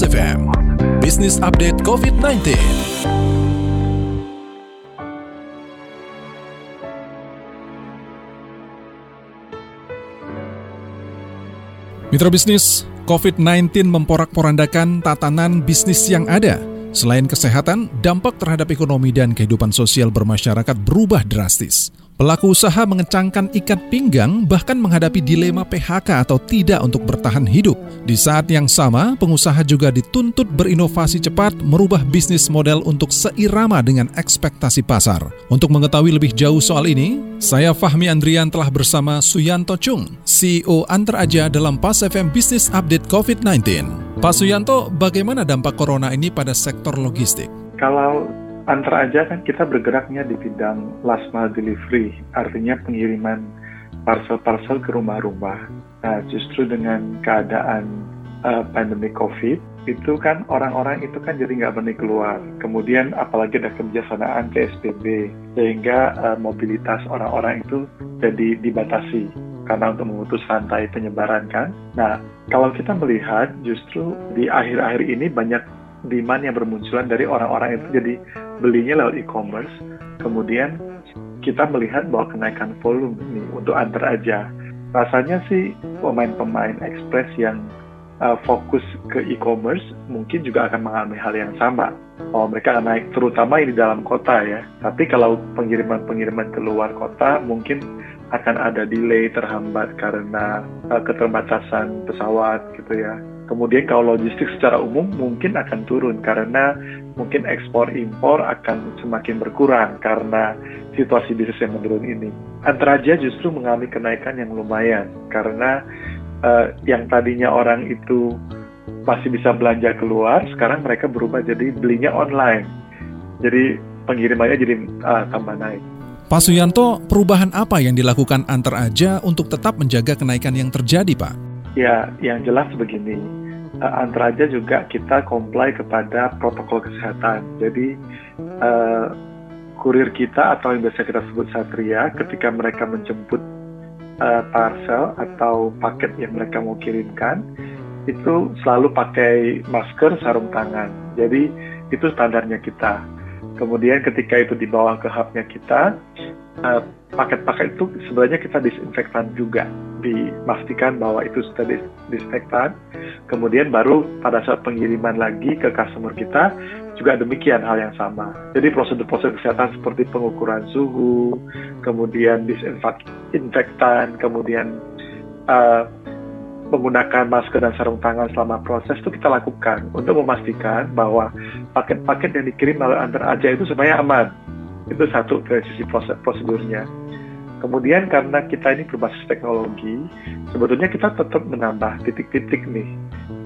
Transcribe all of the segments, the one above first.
FM, Business Update COVID-19. Mitra bisnis, COVID-19 memporak-porandakan tatanan bisnis yang ada. Selain kesehatan, dampak terhadap ekonomi dan kehidupan sosial bermasyarakat berubah drastis. Pelaku usaha mengecangkan ikat pinggang bahkan menghadapi dilema PHK atau tidak untuk bertahan hidup. Di saat yang sama, pengusaha juga dituntut berinovasi cepat merubah bisnis model untuk seirama dengan ekspektasi pasar. Untuk mengetahui lebih jauh soal ini, saya Fahmi Andrian telah bersama Suyanto Chung, CEO Antar Aja dalam Pas FM Business Update COVID-19. Pak Suyanto, bagaimana dampak corona ini pada sektor logistik? Kalau antar aja kan kita bergeraknya di bidang last mile delivery, artinya pengiriman parcel-parcel ke rumah-rumah. Nah, justru dengan keadaan uh, pandemi COVID, itu kan orang-orang itu kan jadi nggak berani keluar. Kemudian apalagi ada kebijaksanaan PSBB, sehingga uh, mobilitas orang-orang itu jadi dibatasi karena untuk memutus rantai penyebaran kan. Nah, kalau kita melihat justru di akhir-akhir ini banyak demand yang bermunculan dari orang-orang itu jadi belinya lewat e-commerce, kemudian kita melihat bahwa kenaikan volume ini untuk antar aja. Rasanya sih pemain-pemain ekspres yang uh, fokus ke e-commerce mungkin juga akan mengalami hal yang sama. Oh, mereka akan naik terutama di dalam kota ya. Tapi kalau pengiriman-pengiriman ke luar kota mungkin akan ada delay terhambat karena uh, keterbatasan pesawat gitu ya. Kemudian kalau logistik secara umum mungkin akan turun karena mungkin ekspor impor akan semakin berkurang karena situasi bisnis yang menurun ini. Antaraja justru mengalami kenaikan yang lumayan karena uh, yang tadinya orang itu masih bisa belanja keluar, sekarang mereka berubah jadi belinya online. Jadi pengirimannya jadi uh, tambah naik. Pak Suyanto, perubahan apa yang dilakukan antar aja untuk tetap menjaga kenaikan yang terjadi, Pak? Ya, yang jelas begini uh, antara aja juga kita comply kepada protokol kesehatan. Jadi uh, kurir kita atau yang biasa kita sebut satria ketika mereka menjemput uh, parcel atau paket yang mereka mau kirimkan itu selalu pakai masker, sarung tangan. Jadi itu standarnya kita. Kemudian ketika itu dibawa ke hubnya kita, paket-paket uh, itu sebenarnya kita disinfektan juga dipastikan bahwa itu sudah disinfektan. Kemudian baru pada saat pengiriman lagi ke customer kita juga demikian hal yang sama. Jadi prosedur-prosedur kesehatan seperti pengukuran suhu, kemudian disinfektan, kemudian uh, menggunakan masker dan sarung tangan selama proses itu kita lakukan untuk memastikan bahwa paket-paket yang dikirim melalui antar aja itu sebenarnya aman. Itu satu dari sisi prosedurnya. Kemudian karena kita ini berbasis teknologi, sebetulnya kita tetap menambah titik-titik nih.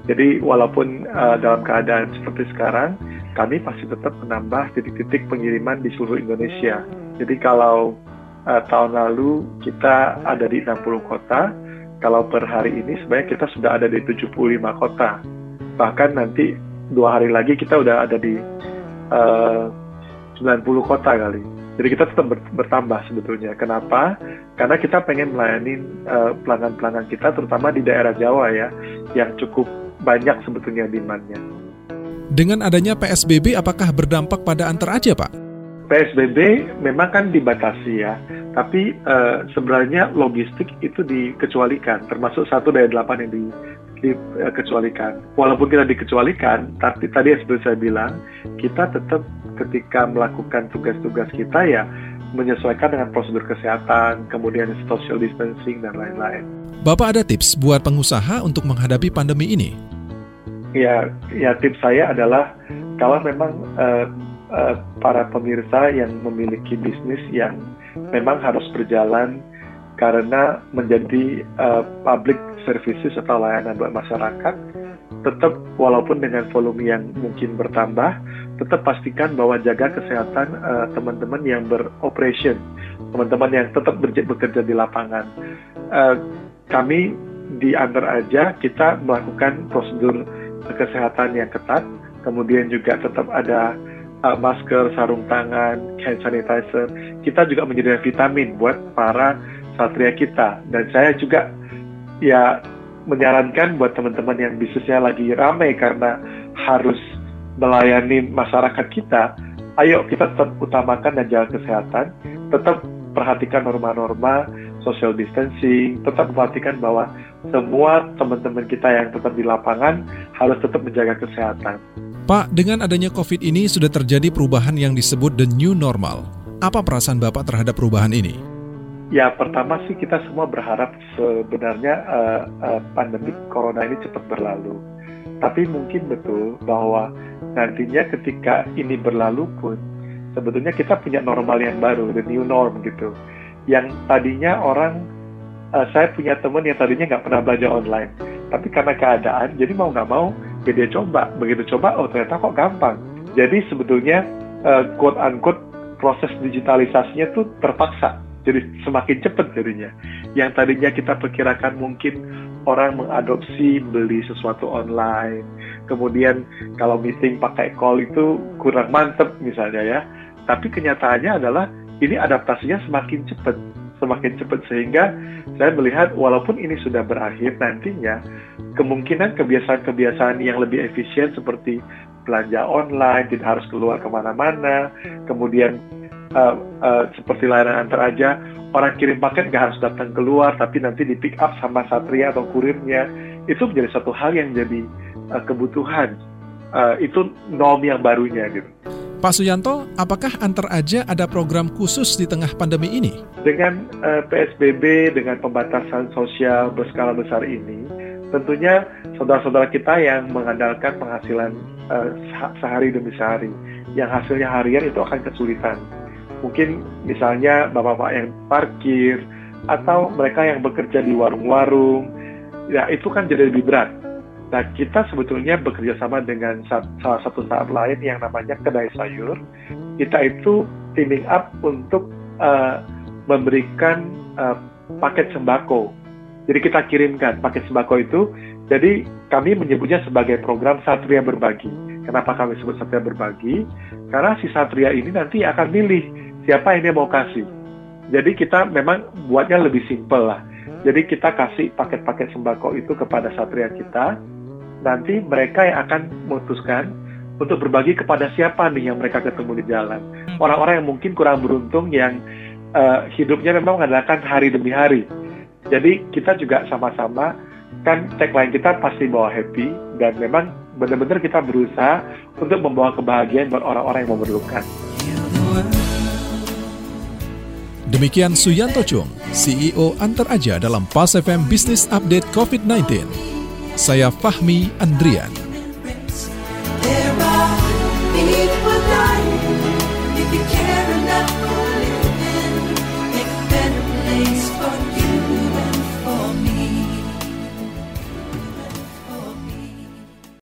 Jadi walaupun uh, dalam keadaan seperti sekarang, kami pasti tetap menambah titik-titik pengiriman di seluruh Indonesia. Jadi kalau uh, tahun lalu kita ada di 60 kota, kalau per hari ini sebenarnya kita sudah ada di 75 kota. Bahkan nanti dua hari lagi kita udah ada di uh, 90 kota kali. Jadi kita tetap bertambah sebetulnya. Kenapa? Karena kita pengen melayani uh, pelanggan-pelanggan kita, terutama di daerah Jawa ya, yang cukup banyak sebetulnya demandnya. Dengan adanya PSBB, apakah berdampak pada antar aja, Pak? PSBB memang kan dibatasi ya, tapi uh, sebenarnya logistik itu dikecualikan, termasuk satu dari delapan yang di, dikecualikan. Walaupun kita dikecualikan, tapi tadi seperti saya bilang, kita tetap ketika melakukan tugas-tugas kita ya menyesuaikan dengan prosedur kesehatan, kemudian social distancing dan lain-lain. Bapak ada tips buat pengusaha untuk menghadapi pandemi ini? Ya, ya tips saya adalah kalau memang uh, uh, para pemirsa yang memiliki bisnis yang memang harus berjalan karena menjadi uh, public services atau layanan buat masyarakat, tetap walaupun dengan volume yang mungkin bertambah, tetap pastikan bahwa jaga kesehatan uh, teman-teman yang beroperation, teman-teman yang tetap bekerja di lapangan. Uh, kami di Under aja kita melakukan prosedur kesehatan yang ketat, kemudian juga tetap ada uh, masker, sarung tangan, hand sanitizer. Kita juga menyediakan vitamin buat para satria kita. Dan saya juga ya menyarankan buat teman-teman yang bisnisnya lagi ramai karena harus melayani masyarakat kita, ayo kita tetap utamakan dan jaga kesehatan, tetap perhatikan norma-norma social distancing, tetap perhatikan bahwa semua teman-teman kita yang tetap di lapangan harus tetap menjaga kesehatan. Pak, dengan adanya COVID ini sudah terjadi perubahan yang disebut the new normal. Apa perasaan Bapak terhadap perubahan ini? Ya, pertama sih kita semua berharap sebenarnya uh, uh, pandemi corona ini cepat berlalu. Tapi mungkin betul bahwa nantinya ketika ini berlalu pun sebetulnya kita punya normal yang baru, the new norm gitu. Yang tadinya orang, uh, saya punya teman yang tadinya nggak pernah belajar online, tapi karena keadaan, jadi mau nggak mau dia coba. Begitu coba, oh ternyata kok gampang. Jadi sebetulnya uh, quote unquote proses digitalisasinya tuh terpaksa jadi semakin cepat jadinya. Yang tadinya kita perkirakan mungkin orang mengadopsi beli sesuatu online, kemudian kalau meeting pakai call itu kurang mantep misalnya ya. Tapi kenyataannya adalah ini adaptasinya semakin cepat, semakin cepat sehingga saya melihat walaupun ini sudah berakhir nantinya kemungkinan kebiasaan-kebiasaan yang lebih efisien seperti belanja online, tidak harus keluar ke mana-mana, kemudian uh, uh, seperti layanan antar aja orang kirim paket nggak harus datang keluar tapi nanti di pick up sama satria atau kurirnya itu menjadi satu hal yang jadi uh, kebutuhan uh, itu norm yang barunya gitu. Pak Suyanto, apakah antar aja ada program khusus di tengah pandemi ini? Dengan uh, PSBB, dengan pembatasan sosial berskala besar ini, tentunya saudara-saudara kita yang mengandalkan penghasilan uh, sehari demi sehari, yang hasilnya harian itu akan kesulitan mungkin misalnya bapak-bapak yang parkir atau mereka yang bekerja di warung-warung, ya itu kan jadi lebih berat. Nah kita sebetulnya bekerja sama dengan salah satu saat lain yang namanya kedai sayur. Kita itu teaming up untuk uh, memberikan uh, paket sembako. Jadi kita kirimkan paket sembako itu. Jadi kami menyebutnya sebagai program Satria Berbagi. Kenapa kami sebut Satria Berbagi? Karena si Satria ini nanti akan milih siapa yang dia mau kasih. Jadi kita memang buatnya lebih simpel lah. Jadi kita kasih paket-paket sembako itu kepada satria kita. Nanti mereka yang akan memutuskan untuk berbagi kepada siapa nih yang mereka ketemu di jalan. Orang-orang yang mungkin kurang beruntung yang uh, hidupnya memang mengandalkan hari demi hari. Jadi kita juga sama-sama kan tagline kita pasti bawa happy dan memang benar-benar kita berusaha untuk membawa kebahagiaan buat orang-orang yang memerlukan. Demikian Suyanto Chung, CEO Antar Aja dalam Pas FM Business Update COVID-19. Saya Fahmi Andrian. If you.